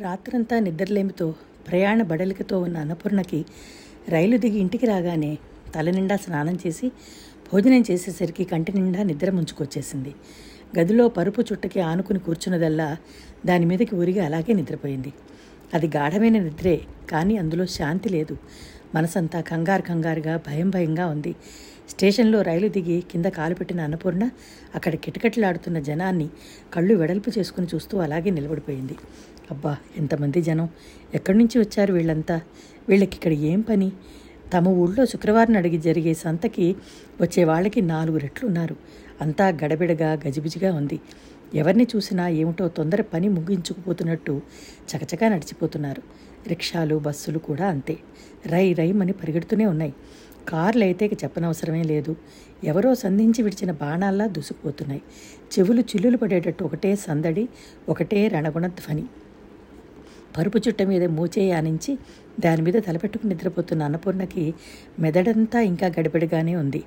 రాత్రంతా నిద్రలేమితో ప్రయాణ బడలికతో ఉన్న అన్నపూర్ణకి రైలు దిగి ఇంటికి రాగానే తల నిండా స్నానం చేసి భోజనం చేసేసరికి కంటి నిండా నిద్ర ముంచుకొచ్చేసింది. గదిలో పరుపు చుట్టకి ఆనుకుని కూర్చున్నదల్లా దాని మీదకి ఉరిగి అలాగే నిద్రపోయింది. అది గాఢమైన నిద్రే కానీ అందులో శాంతి లేదు. మనసంతా కంగారు కంగారుగా భయం భయంగా ఉంది. స్టేషన్లో రైలు దిగి కింద కాలు పెట్టిన అన్నపూర్ణ అక్కడ కిటకిటలాడుతున్న జనాన్ని కళ్ళు వెడల్పు చేసుకుని చూస్తూ అలాగే నిలబడిపోయింది. అబ్బా ఎంతమంది జనం? ఎక్కడి నుంచి వచ్చారు వీళ్ళంతా? వీళ్ళకి ఇక్కడ ఏం పని? తమ ఊళ్ళో శుక్రవారం అడిగి జరిగే సంతకి వచ్చే వాళ్ళకి నాలుగు రెట్లు ఉన్నారు అంతా గడబిడగా గజిబిజిగా ఉంది. ఎవరిని చూసినా ఏమిటో తొందర పని ముగించుకుపోతున్నట్టు చకచకా నడిచిపోతున్నారు. రిక్షాలు బస్సులు కూడా అంతే. రై రైమని పరిగెడుతూనే ఉన్నాయి. కార్లు అయితే ఇక చెప్పనవసరమే లేదు. ఎవరో సంధించి విడిచిన బాణాల్లా దూసుకుపోతున్నాయి. చెవులు చిల్లులు పడేటట్టు ఒకటే సందడి ఒకటే రణగుణ ధ్వని. పరుపు చుట్ట మీద మూచేయానించి దాని మీద తలపెట్టుకుని నిద్రపోతున్న అన్నపూర్ణకి మెదడంతా ఇంకా గడిపెడిగానే ఉంది.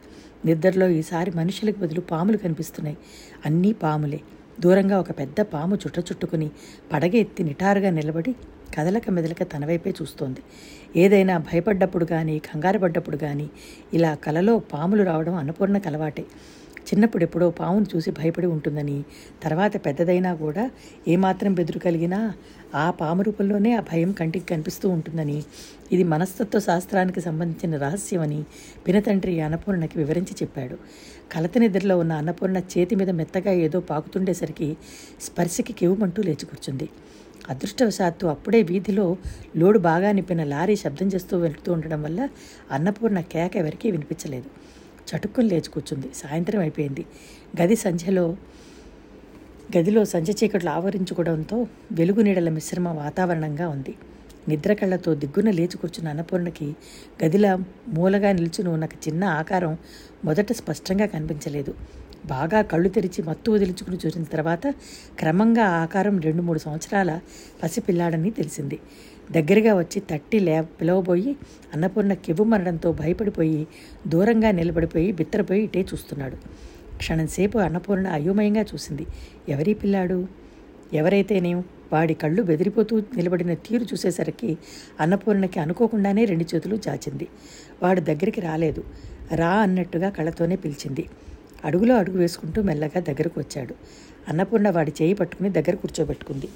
నిద్రలో ఈసారి మనుషులకు బదులు పాములు కనిపిస్తున్నాయి. అన్నీ పాములే. దూరంగా ఒక పెద్ద పాము చుట్ట చుట్టుకుని పడగ ఎత్తి నిటారుగా నిలబడి కదలక మెదలక తన వైపే చూస్తోంది. ఏదైనా భయపడ్డప్పుడు కానీ కంగారు పడ్డప్పుడు కానీ ఇలా కలలో పాములు రావడం అన్నపూర్ణకు అలవాటే. చిన్నప్పుడు ఎప్పుడో పామును చూసి భయపడి ఉంటుందని తర్వాత పెద్దదైనా కూడా ఏమాత్రం బెదురు కలిగినా ఆ పాము రూపంలోనే ఆ భయం కంటికి కనిపిస్తూ ఉంటుందని ఇది మనస్తత్వ శాస్త్రానికి సంబంధించిన రహస్యమని పినతండ్రి అన్నపూర్ణకి వివరించి చెప్పాడు. కలత నిద్రలో ఉన్న అన్నపూర్ణ చేతి మీద మెత్తగా ఏదో పాకుతుండేసరికి స్పర్శకి కివ్వమంటూ లేచి కూర్చుంది. అదృష్టవశాత్తు అప్పుడే వీధిలో లోడు బాగా నింపిన లారీ శబ్దం చేస్తూ వెళ్తూ ఉండడం వల్ల అన్నపూర్ణ కేక ఎవరికీ వినిపించలేదు. చటుక్కుని లేచి కూర్చుంది. సాయంత్రం అయిపోయింది. గది సంధ్యలో గదిలో సంధ్య చీకట్లు ఆవరించుకోవడంతో వెలుగు నీడల మిశ్రమ వాతావరణంగా ఉంది. నిద్ర కళ్ళతో దిగ్గున లేచి కూర్చున్న అన్నపూర్ణకి గదిలా మూలగా నిల్చుని ఉన్న చిన్న ఆకారం మొదట స్పష్టంగా కనిపించలేదు. బాగా కళ్ళు తెరిచి మత్తు వదిలించుకుని చూసిన తర్వాత క్రమంగా ఆకారం రెండు మూడు సంవత్సరాల పసిపిల్లాడని తెలిసింది. దగ్గరగా వచ్చి తట్టి లే పిలవబోయి అన్నపూర్ణ కివ్వుమనడంతో భయపడిపోయి దూరంగా నిలబడిపోయి బిత్తరపోయి ఇటే చూస్తున్నాడు. క్షణంసేపు అన్నపూర్ణ అయోమయంగా చూసింది. ఎవరీ పిల్లాడు? ఎవరైతేనేం? వాడి కళ్ళు బెదిరిపోతూ నిలబడిన తీరు చూసేసరికి అన్నపూర్ణకి అనుకోకుండానే రెండు చేతులు చాచింది. వాడు దగ్గరికి రాలేదు. రా అన్నట్టుగా కళ్ళతోనే పిలిచింది. అడుగులో అడుగు వేసుకుంటూ మెల్లగా దగ్గరకు వచ్చాడు. అన్నపూర్ణ వాడి చేయి పట్టుకుని దగ్గర కూర్చోబెట్టుకుంది.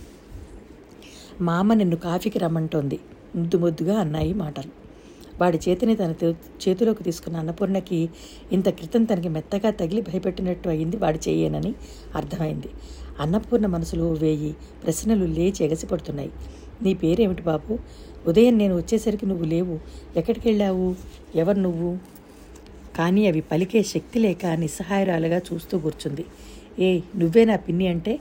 మా అమ్మ నిన్ను కాఫీకి రమ్మంటోంది. ముద్దు ముద్దుగా అన్నాయి మాటలు. వాడి చేతిని తన చేతిలోకి తీసుకున్న అన్నపూర్ణకి ఇంత క్రితం తనకి మెత్తగా తగిలి భయపెట్టినట్టు అయింది వాడి చేయనని అర్థమైంది. అన్నపూర్ణ మనసులో వేయి ప్రశ్నలు లేచి ఎగసిపడుతున్నాయి. నీ పేరేమిటి బాబు? ఉదయం నేను వచ్చేసరికి నువ్వు లేవు. ఎక్కడికి వెళ్ళావు ఎవరు నువ్వు? కానీ అవి పలికే శక్తి లేక నిస్సహాయరాలుగా చూస్తూ కూర్చుంది. ఏ నువ్వే నా పిన్ని అంటే?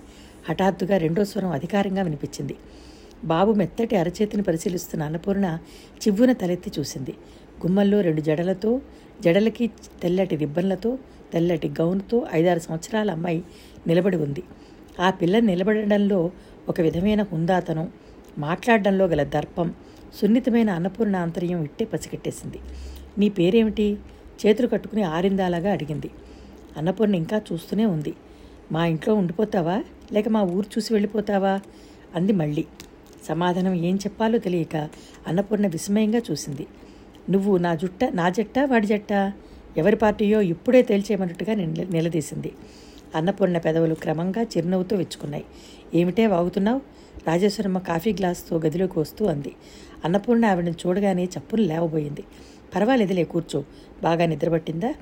హఠాత్తుగా రెండో స్వరం అధికారంగా వినిపించింది. బాబు మెత్తటి అరచేతిని పరిశీలిస్తున్న అన్నపూర్ణ చివ్వున తలెత్తి చూసింది. గుమ్మల్లో రెండు జడలతో జడలకి తెల్లటి రిబ్బన్లతో తెల్లటి గౌన్తో ఐదారు సంవత్సరాల అమ్మాయి నిలబడి ఉంది. ఆ పిల్ల నిలబడడంలో ఒక విధమైన హుందాతనం మాట్లాడడంలో గల దర్పం సున్నితమైన అన్నపూర్ణ అంతర్యం ఇట్టే పసిగట్టేసింది. నీ పేరేమిటి? చేతులు కట్టుకుని ఆరిందాలాగా అడిగింది. అన్నపూర్ణ ఇంకా చూస్తూనే ఉంది. మా ఇంట్లో ఉండిపోతావా? లేక మా ఊరు చూసి వెళ్ళిపోతావా? అంది మళ్ళీ. సమాధానం ఏం చెప్పాలో తెలియక అన్నపూర్ణ విస్మయంగా చూసింది. నువ్వు నా జుట్ట నా జట్ట వాడి జట్ట? ఎవరి పార్టీయో ఇప్పుడే తేల్చేయమన్నట్టుగా నిల- నిలదీసింది. అన్నపూర్ణ పెదవులు క్రమంగా చిరునవ్వుతో విచ్చుకున్నాయి. ఏమిటే వాగుతున్నావు? రాజేశ్వరమ్మ కాఫీ గ్లాస్తో గదిలోకి వస్తూ అంది. అన్నపూర్ణ ఆవిడని చూడగానే చప్పులు లేవబోయింది. పర్వాలేదులే కూర్చో. బాగా నిద్రపట్టిందా?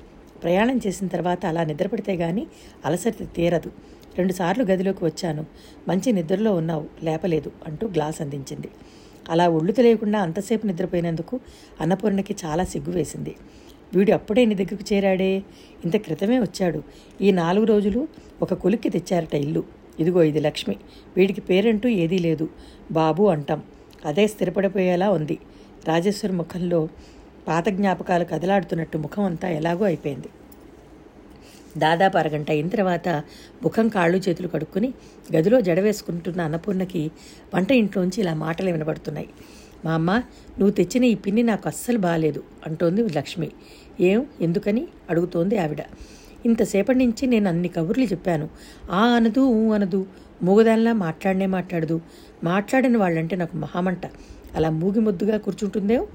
ప్రయాణం చేసిన తర్వాత అలా నిద్రపడితే గాని అలసట తీరదు. రెండుసార్లు గదిలోకి వచ్చాను. మంచి నిద్రలో ఉన్నావు లేపలేదు అంటూ గ్లాస్ అందించింది. అలా ఒళ్ళు తెలియకుండా అంతసేపు నిద్రపోయినందుకు అన్నపూర్ణకి చాలా సిగ్గు వేసింది. వీడు అప్పుడే నీ దగ్గరకు చేరాడే? ఇంత క్రితమే వచ్చాడు. ఈ నాలుగు రోజులు ఒక కొలిక్కి తెచ్చారట ఇల్లు. ఇదిగో ఇది లక్ష్మి. వీడికి పేరంటూ ఏదీ లేదు. బాబు అంటాం. అదే స్థిరపడిపోయేలా ఉంది. రాజేశ్వరి ముఖంలో పాత జ్ఞాపకాలు కదలాడుతున్నట్టు ముఖం అంతా ఎలాగో అయిపోయింది. దాదాపు అరగంట అయిన తర్వాత ముఖం కాళ్ళు చేతులు కడుక్కొని గదిలో జడ వేసుకుంటున్న అన్నపూర్ణకి వంట ఇంట్లోంచి ఇలా మాటలు వినబడుతున్నాయి. మా అమ్మ నువ్వు తెచ్చిన ఈ పిన్ని నాకు అస్సలు బాగాలేదు అంటోంది లక్ష్మి. ఏం? ఎందుకని? అడుగుతోంది ఆవిడ. ఇంతసేపటి నుంచి నేను అన్ని కబుర్లు చెప్పాను. ఆ అనదు ఊ అనదు మూగదానిలా మాట్లాడనే మాట్లాడదు. మాట్లాడిన వాళ్ళంటే నాకు మహామంట. అలా మూగి ముద్దుగా కూర్చుంటుందేమో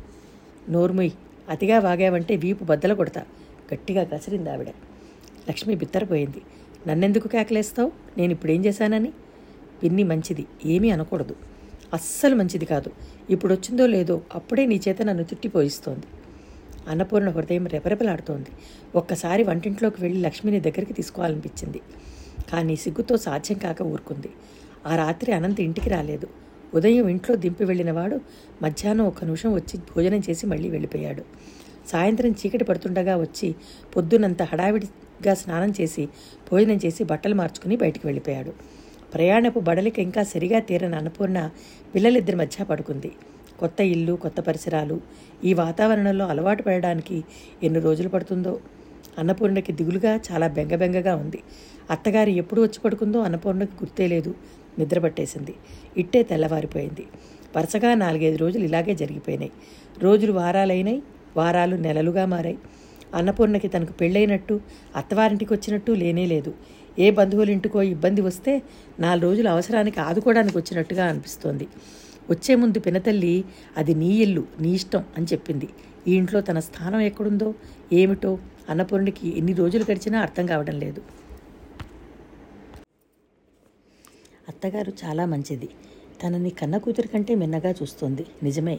నోర్ముయ్ అతిగా వాగావంటే వీపు బద్దల కొడతా. గట్టిగా కసిరింది ఆవిడ. లక్ష్మి బిత్తరపోయింది. నన్నెందుకు కేకలేస్తావు? నేను ఇప్పుడేం చేశానని? పిన్ని మంచిది ఏమీ అనకూడదు. అస్సలు మంచిది కాదు. ఇప్పుడు వచ్చిందో లేదో అప్పుడే నీ చేత నన్ను తిట్టిపోయిస్తోంది. అన్నపూర్ణ హృదయం రెపరెపలాడుతోంది. ఒక్కసారి వంటింట్లోకి వెళ్ళి లక్ష్మిని దగ్గరికి తీసుకోవాలనిపించింది. కానీ సిగ్గుతో సాధ్యం కాక ఊరుకుంది. ఆ రాత్రి అనంత్ ఇంటికి రాలేదు. ఉదయం ఇంట్లో దింపి వెళ్ళినవాడు మధ్యాహ్నం ఒక్క నిమిషం వచ్చి భోజనం చేసి మళ్ళీ వెళ్ళిపోయాడు. సాయంత్రం చీకటి పడుతుండగా వచ్చి పొద్దునంత హడావిడిగా స్నానం చేసి భోజనం చేసి బట్టలు మార్చుకుని బయటికి వెళ్ళిపోయాడు. ప్రయాణపు బడలిక ఇంకా సరిగా తీరని అన్నపూర్ణ పిల్లలిద్దరి మధ్య పడుకుంది. కొత్త ఇల్లు కొత్త పరిసరాలు ఈ వాతావరణంలో అలవాటు పడడానికి ఎన్ని రోజులు పడుతుందో. అన్నపూర్ణకి దిగులుగా చాలా బెంగబెంగగా ఉంది. అత్తగారు ఎప్పుడు వచ్చి పడుకుందో అన్నపూర్ణకి గుర్తే లేదు. నిద్రపట్టేసింది. ఇట్టే తెల్లవారిపోయింది. వరుసగా నాలుగైదు రోజులు ఇలాగే జరిగిపోయినాయి. రోజులు వారాలైనాయి వారాలు నెలలుగా మారాయి. అన్నపూర్ణకి తనకు పెళ్ళైనట్టు అత్తవారింటికి వచ్చినట్టు లేనే లేదు. ఏ బంధువుల ఇంటికో ఇబ్బంది వస్తే నాలుగు రోజులు అవసరానికి ఆదుకోవడానికి వచ్చినట్టుగా అనిపిస్తోంది. వచ్చే ముందు పినతల్లి అది నీ ఇల్లు నీ ఇష్టం అని చెప్పింది. ఈ ఇంట్లో తన స్థానం ఎక్కడుందో ఏమిటో అన్నపూర్ణికి ఎన్ని రోజులు గడిచినా అర్థం కావడం లేదు. అత్తగారు చాలా మంచిది. తనని కన్న కూతురి కంటే మిన్నగా చూస్తోంది. నిజమే.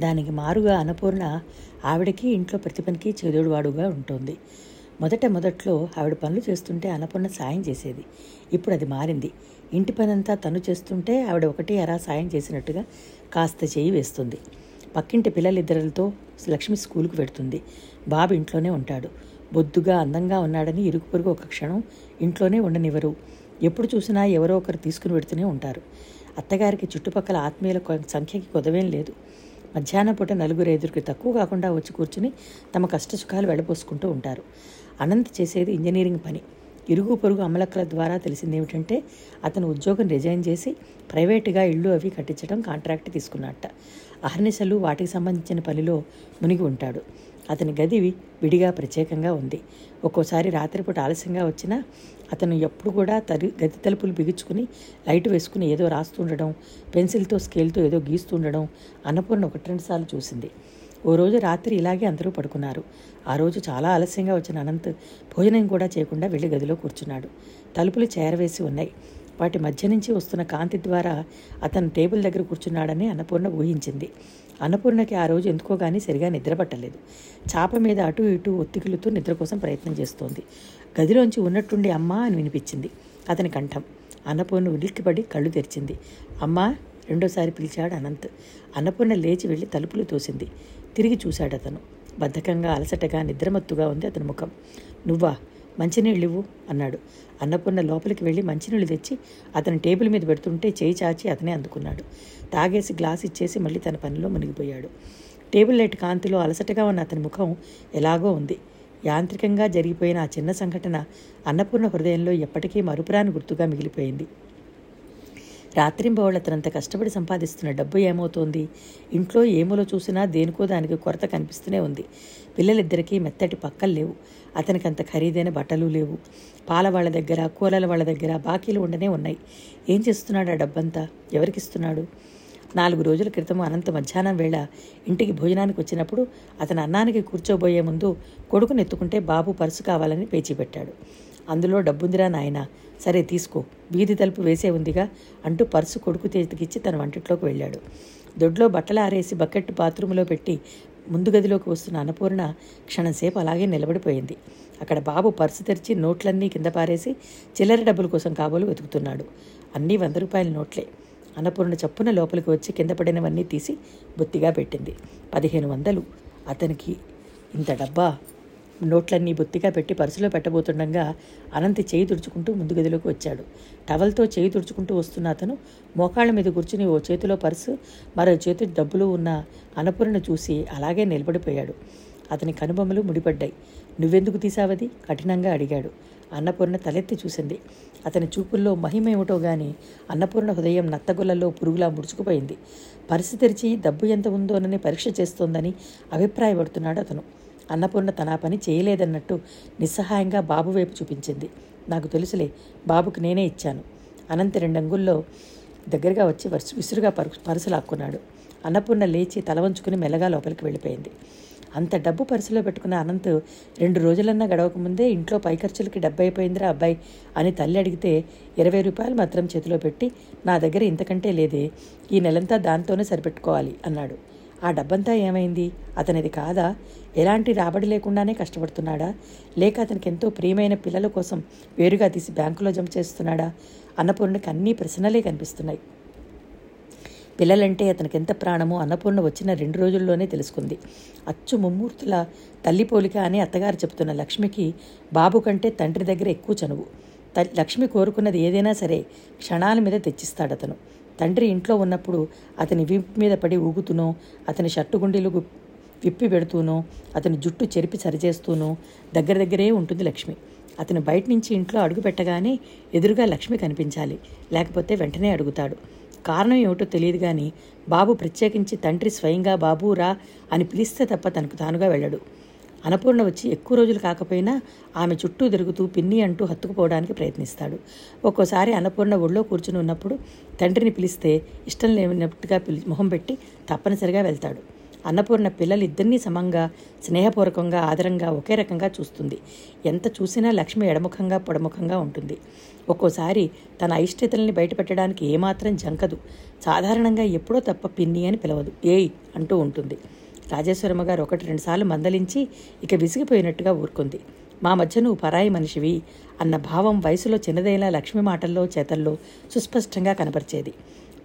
దానికి మారుగా అన్నపూర్ణ ఆవిడకి ఇంట్లో ప్రతి పనికి చేదోడువాడుగా ఉంటుంది. మొదట మొదట్లో ఆవిడ పనులు చేస్తుంటే అన్నపూర్ణ సాయం చేసేది. ఇప్పుడు అది మారింది. ఇంటి పనంతా తను చేస్తుంటే ఆవిడ ఒకటి అరా సాయం చేసినట్టుగా కాస్త చేయి వేస్తుంది. పక్కింటి పిల్లలిద్దరితో లక్ష్మి స్కూల్కి పెడుతుంది బాబు ఇంట్లోనే ఉంటాడు. బొద్దుగా అందంగా ఉన్నాడని ఇరుగు పొరుగు ఒక క్షణం ఇంట్లోనే ఉండనివ్వరు. ఎప్పుడు చూసినా ఎవరో ఒకరు తీసుకుని పెడుతూనే ఉంటారు. అత్తగారికి చుట్టుపక్కల ఆత్మీయుల సంఖ్యకి కొదవేం లేదు. మధ్యాహ్నం పూట నలుగురు ఎదురుకి తక్కువ కాకుండా వచ్చి కూర్చుని తమ కష్టసుఖాలు వెళ్ళబోసుకుంటూ ఉంటారు. అనంత్ చేసేది ఇంజనీరింగ్ పని. ఇరుగు పొరుగు అమలక్కల ద్వారా తెలిసింది ఏమిటంటే అతను ఉద్యోగం రిజైన్ చేసి ప్రైవేటుగా ఇళ్ళు అవి కట్టించడం కాంట్రాక్ట్ తీసుకున్నట్ట. అహర్నిశలు వాటికి సంబంధించిన పనిలో మునిగి ఉంటాడు. అతని గది విడిగా ప్రత్యేకంగా ఉంది. ఒక్కోసారి రాత్రిపూట ఆలస్యంగా వచ్చినా అతను ఎప్పుడు కూడా తరి గది తలుపులు బిగుచుకుని లైట్ వేసుకుని ఏదో రాస్తుండడం పెన్సిల్తో స్కేల్తో ఏదో గీస్తుండడం అన్నపూర్ణ ఒకటి రెండు సార్లు చూసింది. ఓ రోజు రాత్రి ఇలాగే అందరూ పడుకున్నారు. ఆ రోజు చాలా ఆలస్యంగా వచ్చిన అనంత్ భోజనం కూడా చేయకుండా వెళ్ళి గదిలో కూర్చున్నాడు. తలుపులు చేరవేసి ఉన్నాయి. వాటి మధ్య నుంచి వస్తున్న కాంతి ద్వారా అతను టేబుల్ దగ్గర కూర్చున్నాడని అన్నపూర్ణ ఊహించింది. అన్నపూర్ణకి ఆ రోజు ఎందుకో కానీ సరిగా నిద్రపట్టలేదు. చాప మీద అటు ఇటు ఒత్తికిలుతూ నిద్ర కోసం ప్రయత్నం చేస్తోంది. గదిలోంచి ఉన్నట్టుండి అమ్మా అని వినిపించింది అతని కంఠం. అన్నపూర్ణ ఉలిక్కిపడి కళ్ళు తెరిచింది. అమ్మా రెండోసారి పిలిచాడు అనంత్. అన్నపూర్ణ లేచి వెళ్ళి తలుపులు తోసింది. తిరిగి చూశాడు అతను బద్ధకంగా అలసటగా నిద్రమత్తుగా ఉంది అతని ముఖం. నువ్వా? మంచినీళ్ళు ఇవ్వు అన్నాడు. అన్నపూర్ణ లోపలికి వెళ్ళి మంచినీళ్ళు తెచ్చి అతని టేబుల్ మీద పెడుతుంటే చేయి చాచి అతనే అందుకున్నాడు. తాగేసి గ్లాస్ ఇచ్చేసి మళ్ళీ తన పనిలో మునిగిపోయాడు. టేబుల్ లైట్ కాంతిలో అలసటగా ఉన్న అతని ముఖం ఎలాగో ఉంది. యాంత్రికంగా జరిగిపోయిన ఆ చిన్న సంఘటన అన్నపూర్ణ హృదయంలో ఎప్పటికీ మరుపురాని గుర్తుగా మిగిలిపోయింది. రాత్రింబవళ్ళు అతనంత కష్టపడి సంపాదిస్తున్న డబ్బు ఏమవుతోంది? ఇంట్లో ఏమోలో చూసినా దేనికో దానికి కొరత కనిపిస్తూనే ఉంది. పిల్లలిద్దరికీ మెత్తటి పక్కలు లేవు. అతనికి అంత ఖరీదైన బట్టలు లేవు. పాల వాళ్ళ దగ్గర కూరల వాళ్ళ దగ్గర బాకీలు ఉండనే ఉన్నాయి. ఏం చేస్తున్నాడు ఆ డబ్బంతా? ఎవరికిస్తున్నాడు? నాలుగు రోజుల క్రితం అనంత మధ్యాహ్నం వేళ ఇంటికి భోజనానికి వచ్చినప్పుడు అతను అన్నానికి కూర్చోబోయే ముందు కొడుకుని ఎత్తుకుంటే బాబు పర్సు కావాలని పేచీ పెట్టాడు. అందులో డబ్బుందిరా నాయన సరే తీసుకో. వీధి తలుపు వేసే ఉందిగా అంటూ పర్సు కొడుకు చేతికిచ్చి తన వంటిట్లోకి వెళ్ళాడు. దొడ్లో బట్టలు ఆరేసి బకెట్ బాత్రూంలో పెట్టి ముందు గదిలోకి వస్తున్న అన్నపూర్ణ క్షణంసేపు అలాగే నిలబడిపోయింది. అక్కడ బాబు పర్సు తెరిచి నోట్లన్నీ కింద పారేసి చిల్లర డబ్బుల కోసం కాబోలు వెతుకుతున్నాడు. అన్నీ వంద రూపాయల నోట్లే. అన్నపూర్ణ చప్పున లోపలికి వచ్చి కింద పడినవన్నీ తీసి బొత్తిగా పెట్టింది. పదిహేను వందలు. అతనికి ఇంత డబ్బా? నోట్లన్నీ బొత్తిగా పెట్టి పర్సులో పెట్టబోతుండగా అనంతి చేయి తుడుచుకుంటూ ముందు గదిలోకి వచ్చాడు. టవల్తో చేయి తుడుచుకుంటూ వస్తున్న అతను మోకాళ్ళ మీద కూర్చుని ఓ చేతిలో పర్సు మరో చేతి డబ్బులు ఉన్న అన్నపూర్ణ చూసి అలాగే నిలబడిపోయాడు. అతని కనుబొమ్మలు ముడిపడ్డాయి. నువ్వెందుకు తీసావది కఠినంగా అడిగాడు. అన్నపూర్ణ తలెత్తి చూసింది. అతని చూపుల్లో మహిమేమిటో గాని అన్నపూర్ణ హృదయం నత్తగుల్లల్లో పురుగులా ముడుచుకుపోయింది. పర్సు తెరిచి డబ్బు ఎంత ఉందోనని పరీక్ష చేస్తోందని అభిప్రాయపడుతున్నాడు అతను. అన్నపూర్ణ తన పని చేయలేదన్నట్టు నిస్సహాయంగా బాబు వైపు చూపించింది. నాకు తెలుసులే బాబుకు నేనే ఇచ్చాను. అనంత రెండు అంగుల్లో దగ్గరగా వచ్చి వరుస విసురుగా పరు పరుసు లాక్కున్నాడు అన్నపూర్ణ లేచి తల వంచుకుని మెల్లగా లోపలికి వెళ్ళిపోయింది. అంత డబ్బు పర్సులో పెట్టుకున్న అనంత్ రెండు రోజులన్నా గడవకముందే ఇంట్లో పై ఖర్చులకి డబ్బు అయిపోయిందిరా అబ్బాయి అని తల్లి అడిగితే ఇరవై రూపాయలు మాత్రం చేతిలో పెట్టి నా దగ్గర ఇంతకంటే లేదే ఈ నెలంతా దాంతోనే సరిపెట్టుకోవాలి అన్నాడు. ఆ డబ్బంతా ఏమైంది? అతనిది కాదా? ఎలాంటి రాబడి లేకుండానే కష్టపడుతున్నాడా? లేక అతనికి ఎంతో ప్రియమైన పిల్లల కోసం వేరుగా తీసి బ్యాంకులో జమ చేస్తున్నాడా? అన్నపూర్ణకి అన్ని ప్రశ్నలే కనిపిస్తున్నాయి. పిల్లలంటే అతనికి ఎంత ప్రాణమో అన్నపూర్ణ వచ్చిన రెండు రోజుల్లోనే తెలుసుకుంది. అచ్చు ముమ్మూర్తుల తల్లి పోలిక అని అత్తగారు చెబుతున్న లక్ష్మికి బాబు కంటే తండ్రి దగ్గర ఎక్కువ చనువు. త లక్ష్మి కోరుకున్నది ఏదైనా సరే క్షణాల మీద తెచ్చిస్తాడు అతను తండ్రి ఇంట్లో ఉన్నప్పుడు అతని వింపు మీద పడి ఊగుతూనో అతని షర్టు గుండీలు విప్పి పెడుతూనో అతని జుట్టు చెరిపి సరిచేస్తూనో దగ్గర దగ్గరే ఉంటుంది లక్ష్మి. అతను బయట నుంచి ఇంట్లో అడుగు పెట్టగానే ఎదురుగా లక్ష్మి కనిపించాలి. లేకపోతే వెంటనే అడుగుతాడు. కారణం ఏమిటో తెలియదు కానీ బాబు ప్రత్యేకించి తండ్రి స్వయంగా బాబు రా అని పిలిస్తే తప్ప తనకు తానుగా వెళ్ళడు. అన్నపూర్ణ వచ్చి ఎక్కువ రోజులు కాకపోయినా ఆమె చుట్టూ తిరుగుతూ పిన్ని అంటూ హత్తుకుపోవడానికి ప్రయత్నిస్తాడు. ఒక్కోసారి అన్నపూర్ణ ఒళ్ళో కూర్చుని ఉన్నప్పుడు తండ్రిని పిలిస్తే ఇష్టం లేనట్టుగా పిలి మొహం పెట్టి తప్పనిసరిగా వెళ్తాడు. అన్నపూర్ణ పిల్లలిద్దరినీ సమంగా స్నేహపూర్వకంగా ఆదరంగా ఒకే రకంగా చూస్తుంది. ఎంత చూసినా లక్ష్మి ఎడముఖంగా పొడముఖంగా ఉంటుంది. ఒక్కోసారి తన అయిష్టతల్ని బయటపెట్టడానికి ఏమాత్రం జంకదు. సాధారణంగా ఎప్పుడో తప్ప పిన్ని అని పిలవదు. ఏయ్ అంటూ ఉంటుంది. రాజేశ్వరమ్మ గారు ఒకటి రెండుసార్లు మందలించి ఇక విసిగిపోయినట్టుగా ఊరుకుంది. మా మధ్య నువ్వు పరాయి మనిషివి అన్న భావం వయసులో చిన్నదైన లక్ష్మి మాటల్లో చేతల్లో సుస్పష్టంగా కనపరిచేది.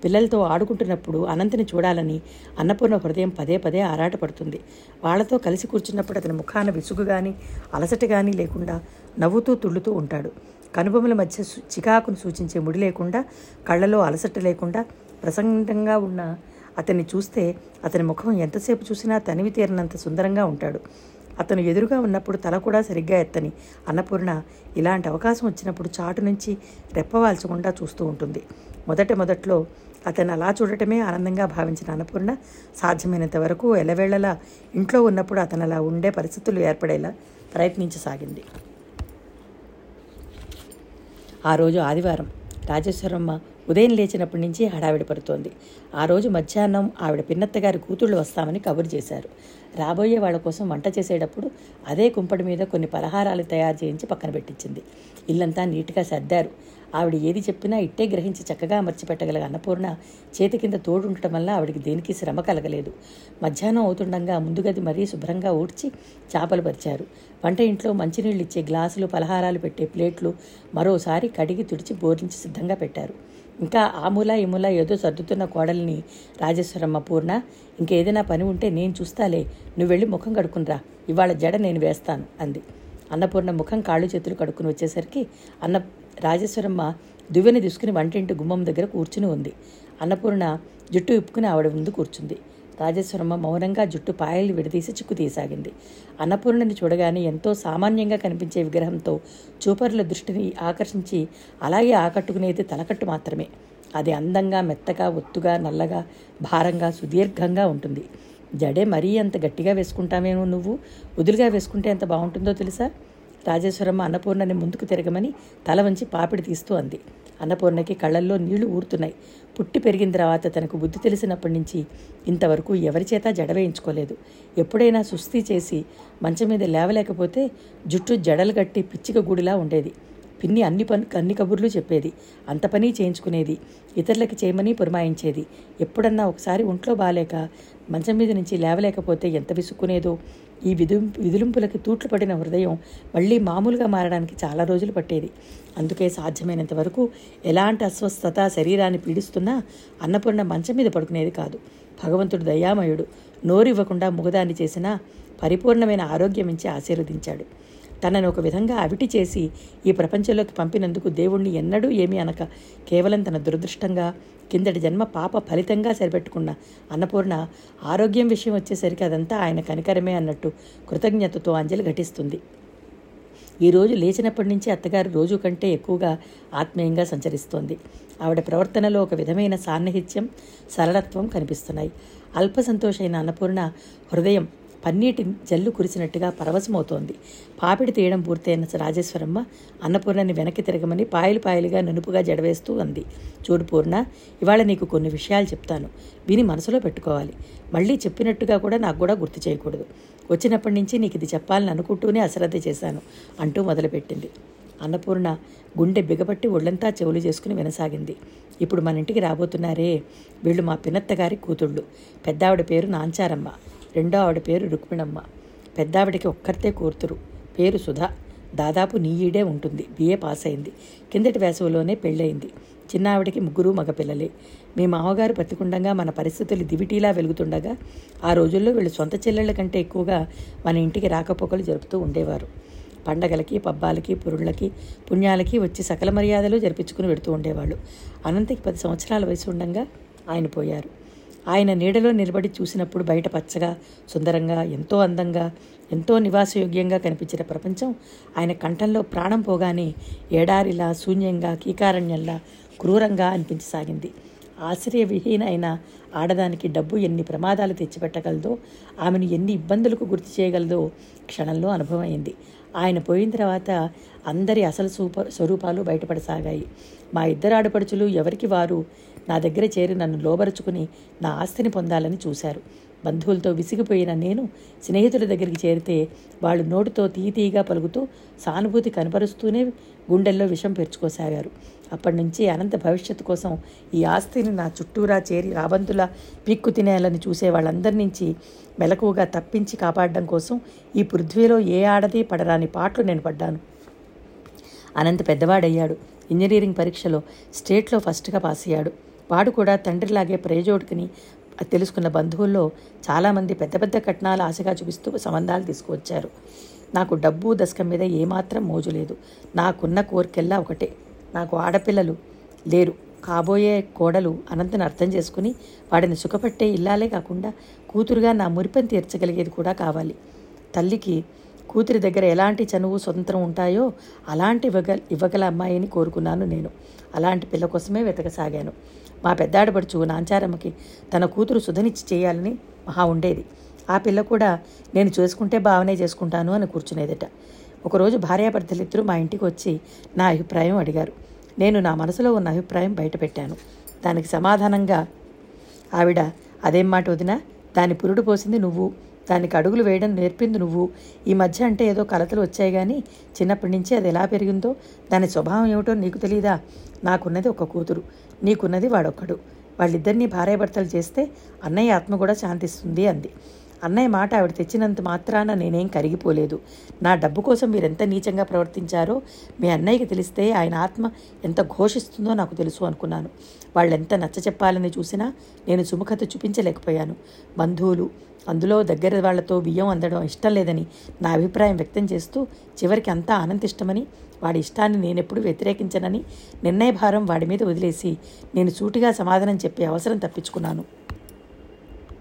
పిల్లలతో ఆడుకుంటున్నప్పుడు అనంతని చూడాలని అన్నపూర్ణ హృదయం పదే పదే ఆరాటపడుతుంది. వాళ్ళతో కలిసి కూర్చున్నప్పుడు అతని ముఖాన విసుగు కానీ అలసట కానీ లేకుండా నవ్వుతూ తుళ్ళుతూ ఉంటాడు. కనుబొమ్మల మధ్య సు- చికాకును సూచించే ముడి లేకుండా కళ్ళలో అలసట లేకుండా ప్రసంగంగా ఉన్న అతన్ని చూస్తే అతని ముఖం ఎంతసేపు చూసినా తనివి తీరనంత సుందరంగా ఉంటాడు. అతను ఎదురుగా ఉన్నప్పుడు తల కూడా సరిగ్గా ఎత్తని అన్నపూర్ణ ఇలాంటి అవకాశం వచ్చినప్పుడు చాటు నుంచి రెప్పవాల్చకుండా చూస్తూ ఉంటుంది. మొదట మొదట్లో అతను అలా చూడటమే ఆనందంగా భావించిన అన్నపూర్ణ సాధ్యమైనంత వరకు ఎలవేళలా ఇంట్లో ఉన్నప్పుడు అతను అలా ఉండే పరిస్థితులు ఏర్పడేలా ప్రయత్నించసాగింది. ఆ రోజు ఆదివారం రాజేశ్వరమ్మ ఉదయం లేచినప్పటి నుంచి హడావిడి పడుతోంది. ఆ రోజు మధ్యాహ్నం ఆవిడ పిన్నత్త గారి కూతుళ్ళు వస్తామని కబురు చేశారు. రాబోయే వాళ్ళ కోసం వంట చేసేటప్పుడు అదే కుంపటి మీద కొన్ని పలహారాలు తయారు చేయించి పక్కన పెట్టించింది. ఇల్లంతా నీట్గా సర్దారు. ఆవిడ ఏది చెప్పినా ఇట్టే గ్రహించి చక్కగా అమర్చిపెట్టగల అన్నపూర్ణ చేతి కింద తోడుండటం వల్ల ఆవిడికి దేనికి శ్రమ కలగలేదు. మధ్యాహ్నం అవుతుండగా ముందుగది మరీ శుభ్రంగా ఊడ్చి చేపలు పరిచారు. వంట ఇంట్లో మంచినీళ్ళు ఇచ్చే గ్లాసులు పలహారాలు పెట్టే ప్లేట్లు మరోసారి కడిగి తుడిచి బోర్లించి సిద్ధంగా పెట్టారు. ఇంకా ఆ మూల ఏదో సర్దుతున్న కోడల్ని రాజేశ్వరమ్మ పూర్ణ ఇంకేదైనా పని ఉంటే నేను చూస్తాలే నువ్వు వెళ్ళి ముఖం కడుక్కునిరా ఇవాళ జడ నేను వేస్తాను అంది. అన్నపూర్ణ ముఖం కాళ్ళు చేతులు కడుక్కుని వచ్చేసరికి అన్న రాజేశ్వరమ్మ దువ్వెని తీసుకుని వంటింటి గుమ్మం దగ్గర కూర్చుని ఉంది. అన్నపూర్ణ జుట్టు ఇప్పుకుని ఆవిడ ముందు కూర్చుంది. రాజేశ్వరమ్మ మౌనంగా జుట్టు పాయలు విడదీసి చిక్కుతీసాగింది అన్నపూర్ణని చూడగానే ఎంతో సామాన్యంగా కనిపించే విగ్రహంతో చూపరుల దృష్టిని ఆకర్షించి అలాగే ఆకట్టుకునేది తలకట్టు మాత్రమే. అది అందంగా మెత్తగా ఒత్తుగా నల్లగా భారంగా సుదీర్ఘంగా ఉంటుంది. జడే మరీ అంత గట్టిగా వేసుకుంటామేమో నువ్వు? వదులుగా వేసుకుంటే ఎంత బాగుంటుందో తెలుసా? రాజేశ్వరమ్మ అన్నపూర్ణని ముందుకు తిరగమని తల వంచి పాపిడి తీస్తూ అంది. అన్నపూర్ణకి కళ్ళల్లో నీళ్ళు ఊరుతున్నాయి. పుట్టి పెరిగిన తర్వాత తనకు బుద్ధి తెలిసినప్పటి నుంచి ఇంతవరకు ఎవరి చేత జడ వేయించుకోలేదు. ఎప్పుడైనా సుస్థి చేసి మంచం మీద లేవలేకపోతే జుట్టు జడలు కట్టి పిచ్చిక గూడిలా ఉండేది. పిన్ని అన్ని పని అన్ని కబుర్లు చెప్పేది. అంత పని చేయించుకునేది. ఇతరులకి చేయమని పురమాయించేది. ఎప్పుడన్నా ఒకసారి ఒంట్లో బాలేక మంచం మీద నుంచి లేవలేకపోతే ఎంత విసుక్కునేదో ఈ విధు విధులింపులకి తూట్లు పడిన హృదయం మళ్ళీ మామూలుగా మారడానికి చాలా రోజులు పట్టేది. అందుకే సాధ్యమైనంత వరకు ఎలాంటి అస్వస్థత శరీరాన్ని పీడిస్తున్నా అన్నపూర్ణ మంచం మీద పడుకునేది కాదు. భగవంతుడు దయామయుడు. నోరివ్వకుండా ముగదాన్ని చేసినా పరిపూర్ణమైన ఆరోగ్యం ఇచ్చి ఆశీర్వదించాడు. తనను ఒక విధంగా అవిటి చేసి ఈ ప్రపంచంలోకి పంపినందుకు దేవుణ్ణి ఎన్నడూ ఏమీ అనక కేవలం తన దురదృష్టంగా కిందటి జన్మ పాప ఫలితంగా సరిపెట్టుకున్న అన్నపూర్ణ ఆరోగ్యం విషయం వచ్చేసరికి అదంతా ఆయన కనికరమే అన్నట్టు కృతజ్ఞతతో అంజలి ఘటిస్తుంది. ఈ రోజు లేచినప్పటి నుంచి అత్తగారు రోజు కంటే ఎక్కువగా ఆత్మీయంగా సంచరిస్తోంది. ఆవిడ ప్రవర్తనలో ఒక విధమైన సాన్నిహిత్యం సరళత్వం కనిపిస్తున్నాయి. అల్ప సంతోషైన అన్నపూర్ణ హృదయం పన్నీటి జల్లు కురిసినట్టుగా పరవశమవుతోంది. పాపిడి తీయడం పూర్తయిన రాజేశ్వరమ్మ అన్నపూర్ణని వెనక్కి తిరగమని పాయలు పాయలుగా నునుపుగా జడవేస్తూ అంది. చూడు పూర్ణ ఇవాళ నీకు కొన్ని విషయాలు చెప్తాను. విని మనసులో పెట్టుకోవాలి. మళ్ళీ చెప్పినట్టుగా కూడా నాకు కూడా గుర్తు చేయకూడదు. వచ్చినప్పటి నుంచి నీకు ఇది చెప్పాలని అనుకుంటూనే అశ్రద్ధ చేశాను అంటూ మొదలుపెట్టింది. అన్నపూర్ణ గుండె బిగపట్టి ఒళ్ళంతా చెవులు చేసుకుని వినసాగింది. ఇప్పుడు మన ఇంటికి రాబోతున్నారే. వీళ్ళు మా పినత్త గారి కూతుళ్ళు. పెద్దావిడ పేరు నాంచారమ్మ. రెండో ఆవిడ పేరు రుక్మిణమ్మ. పెద్దావిడికి ఒక్కరితే కూతురు. పేరు సుధా. దాదాపు నీ ఈడే ఉంటుంది. బిఏ పాస్ అయింది కిందటి వేసవిలోనే పెళ్ళయింది. చిన్నావిడికి ముగ్గురు మగపిల్లలే. మీ మామగారు బతికుండగా మన పరిస్థితులు దివిటీలా వెలుగుతుండగా ఆ రోజుల్లో వీళ్ళు సొంత చెల్లెళ్ళ కంటే ఎక్కువగా మన ఇంటికి రాకపోకలు జరుపుతూ ఉండేవారు. పండగలకి పబ్బాలకి పురుళ్ళకి పుణ్యాలకి వచ్చి సకల మర్యాదలు జరిపించుకుని పెడుతూ ఉండేవాళ్ళు. అనంతకి పది సంవత్సరాల వయసు ఉండగా ఆయన పోయారు. ఆయన నీడలో నిలబడి చూసినప్పుడు బయట పచ్చగా సుందరంగా ఎంతో అందంగా ఎంతో నివాసయోగ్యంగా కనిపించిన ప్రపంచం ఆయన కంఠంలో ప్రాణం పోగానే ఏడారిలా శూన్యంగా కీకారణ్యంలా క్రూరంగా అనిపించసాగింది. ఆశ్రయవిహీన అయిన ఆడదానికి డబ్బు ఎన్ని ప్రమాదాలు తెచ్చిపెట్టగలదో ఆమెను ఎన్ని ఇబ్బందులకు గుర్తు చేయగలదో క్షణంలో అనుభవమైంది. ఆయన పోయిన తర్వాత అందరి అసలు సూప స్వరూపాలు బయటపడసాగాయి. మా ఇద్దరు ఆడపడుచులు ఎవరికి వారు? నా దగ్గర చేరి నన్ను లోబరుచుకుని నా ఆస్తిని పొందాలని చూశారు. బంధువులతో విసిగిపోయిన నేను స్నేహితుల దగ్గరికి చేరితే వాళ్ళు నోటితో తీతీగా పలుకుతూ సానుభూతి కనపరుస్తూనే గుండెల్లో విషం పెంచుకోసాగారు అప్పటి నుంచి అనంత భవిష్యత్తు కోసం ఈ ఆస్తిని నా చుట్టూరా చేరి రాబంతుల పిక్కు తినేయాలని చూసే వాళ్ళందరి నుంచి మెలకువగా తప్పించి కాపాడడం కోసం ఈ పృథ్వీలో ఏ ఆడది పడరాని పాటలు నేను పడ్డాను. అనంత పెద్దవాడయ్యాడు. ఇంజనీరింగ్ పరీక్షలో స్టేట్లో ఫస్ట్గా పాస్ అయ్యాడు వాడు కూడా తండ్రిలాగే ప్రయోజోడికిని తెలుసుకున్న బంధువుల్లో చాలామంది పెద్ద పెద్ద కట్నాలు ఆశగా చూపిస్తూ సంబంధాలు తీసుకువచ్చారు. నాకు డబ్బు దశకం మీద ఏమాత్రం మోజు లేదు. నాకున్న కోరికెల్లా ఒకటే. నాకు ఆడపిల్లలు లేరు. కాబోయే కోడలు అనంతను అర్థం చేసుకుని వాడిని సుఖపట్టే ఇల్లాలే కాకుండా కూతురుగా నా మురిపని తీర్చగలిగేది కూడా కావాలి. తల్లికి కూతురి దగ్గర ఎలాంటి చనువు స్వతంత్రం ఉంటాయో అలాంటి ఇవ్వగ ఇవ్వగల అమ్మాయిని కోరుకున్నాను నేను. అలాంటి పిల్ల కోసమే వెతకసాగాను. మా పెద్దాడపడుచు నాంచారమ్మకి తన కూతురు సుధనిచ్చి చేయాలని మహా ఉండేది. ఆ పిల్ల కూడా నేను చేసుకుంటే బావనే చేసుకుంటాను అని కూర్చునేదట. ఒకరోజు భార్యాభర్తలిద్దరూ మా ఇంటికి వచ్చి నా అభిప్రాయం అడిగారు. నేను నా మనసులో ఉన్న అభిప్రాయం బయటపెట్టాను. దానికి సమాధానంగా ఆవిడ అదేం మాట వదినా? దాని పురుడు పోసింది నువ్వు. దానికి అడుగులు వేయడం నేర్పింది నువ్వు. ఈ మధ్య అంటే ఏదో కలతలు వచ్చాయి కానీ చిన్నప్పటి నుంచి అది ఎలా పెరిగిందో దాని స్వభావం ఏమిటో నీకు తెలియదా నాకున్నది ఒక కూతురు. నీకున్నది వాడొక్కడు. వాళ్ళిద్దరినీ భార్యాభర్తలు చేస్తే అన్నయ్య ఆత్మ కూడా శాంతిస్తుంది అంది. అన్నయ్య మాట ఆవిడ తెచ్చినంత మాత్రాన నేనేం కరిగిపోలేదు. నా డబ్బు కోసం మీరెంత నీచంగా ప్రవర్తించారో మీ అన్నయ్యకి తెలిస్తే ఆయన ఆత్మ ఎంత ఘోషిస్తుందో నాకు తెలుసు అనుకున్నాను. వాళ్ళెంత నచ్చ చెప్పాలని చూసినా నేను సుముఖత చూపించలేకపోయాను. బంధువులు అందులో దగ్గర వాళ్ళతో బియ్యం అందడం ఇష్టం లేదని నా అభిప్రాయం వ్యక్తం చేస్తూ చివరికి అంతా ఆనందిష్టమని వాడి ఇష్టాన్ని నేనెప్పుడు వ్యతిరేకించనని నిర్ణయ భారం వాడి మీద వదిలేసి నేను సూటిగా సమాధానం చెప్పే అవసరం తప్పించుకున్నాను.